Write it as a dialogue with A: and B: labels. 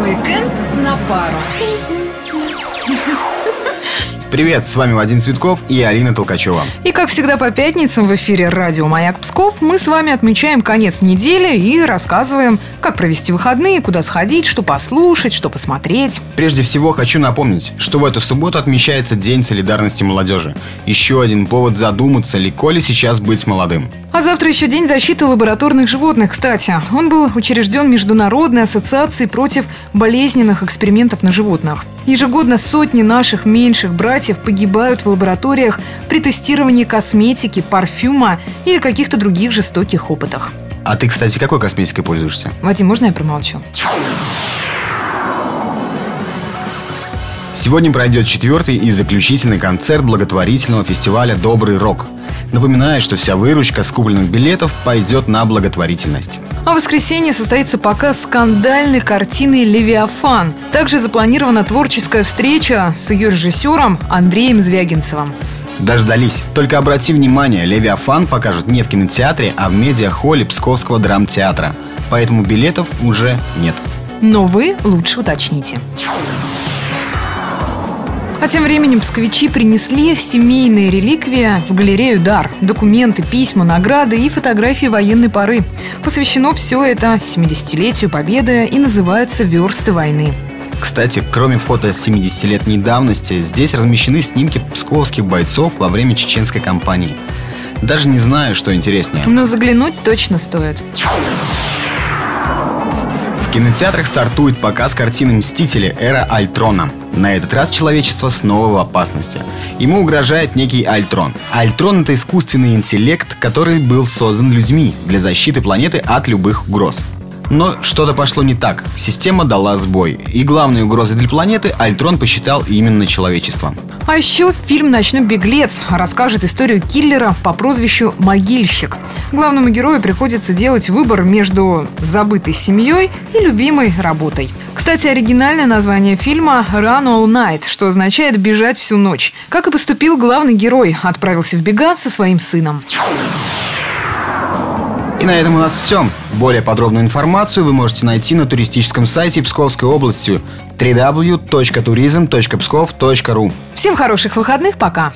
A: Уикенд на пару.
B: Привет, с вами Вадим Цветков и Алина Толкачева.
A: И как всегда по пятницам в эфире радио «Маяк Псков» мы с вами отмечаем конец недели и рассказываем, как провести выходные, куда сходить, что послушать, что посмотреть.
B: Прежде всего хочу напомнить, что в эту субботу отмечается День солидарности молодежи. Еще один повод задуматься, легко ли сейчас быть молодым.
A: А завтра еще День защиты лабораторных животных, кстати. Он был учрежден Международной ассоциацией против болезненных экспериментов на животных. Ежегодно сотни наших меньших братьев погибают в лабораториях при тестировании косметики, парфюма или каких-то других жестоких опытах.
B: А ты, кстати, какой косметикой пользуешься?
A: Вадим, можно я промолчу?
B: Сегодня пройдет четвертый и заключительный концерт благотворительного фестиваля «Добрый рок». Напоминаю, что вся выручка с купленных билетов пойдет на благотворительность.
A: А в воскресенье состоится показ скандальной картины «Левиафан». Также запланирована творческая встреча с ее режиссером Андреем Звягинцевым.
B: Дождались. Только обрати внимание, «Левиафан» покажут не в кинотеатре, а в медиахолле Псковского драмтеатра. Поэтому билетов уже нет.
A: Но вы лучше уточните. А тем временем псковичи принесли семейные реликвии в галерею «Дар». Документы, письма, награды и фотографии военной поры. Посвящено все это 70-летию Победы и называется «Версты войны».
B: Кстати, кроме фото 70-летней давности, здесь размещены снимки псковских бойцов во время чеченской кампании. Даже не знаю, что интереснее.
A: Но заглянуть точно стоит.
B: В кинотеатрах стартует показ картины «Мстители. Эра Альтрона». На этот раз человечество снова в опасности. Ему угрожает некий Альтрон. Альтрон — это искусственный интеллект, который был создан людьми для защиты планеты от любых угроз. Но что-то пошло не так. Система дала сбой. И главной угрозой для планеты Альтрон посчитал именно человечество.
A: А еще фильм «Ночной беглец» расскажет историю киллера по прозвищу «Могильщик». Главному герою приходится делать выбор между забытой семьей и любимой работой. Кстати, оригинальное название фильма «Run All Night», что означает «бежать всю ночь». Как и поступил главный герой, отправился в бега со своим сыном.
B: И на этом у нас все. Более подробную информацию вы можете найти на туристическом сайте Псковской области www.tourism.pskov.ru
A: Всем хороших выходных, пока!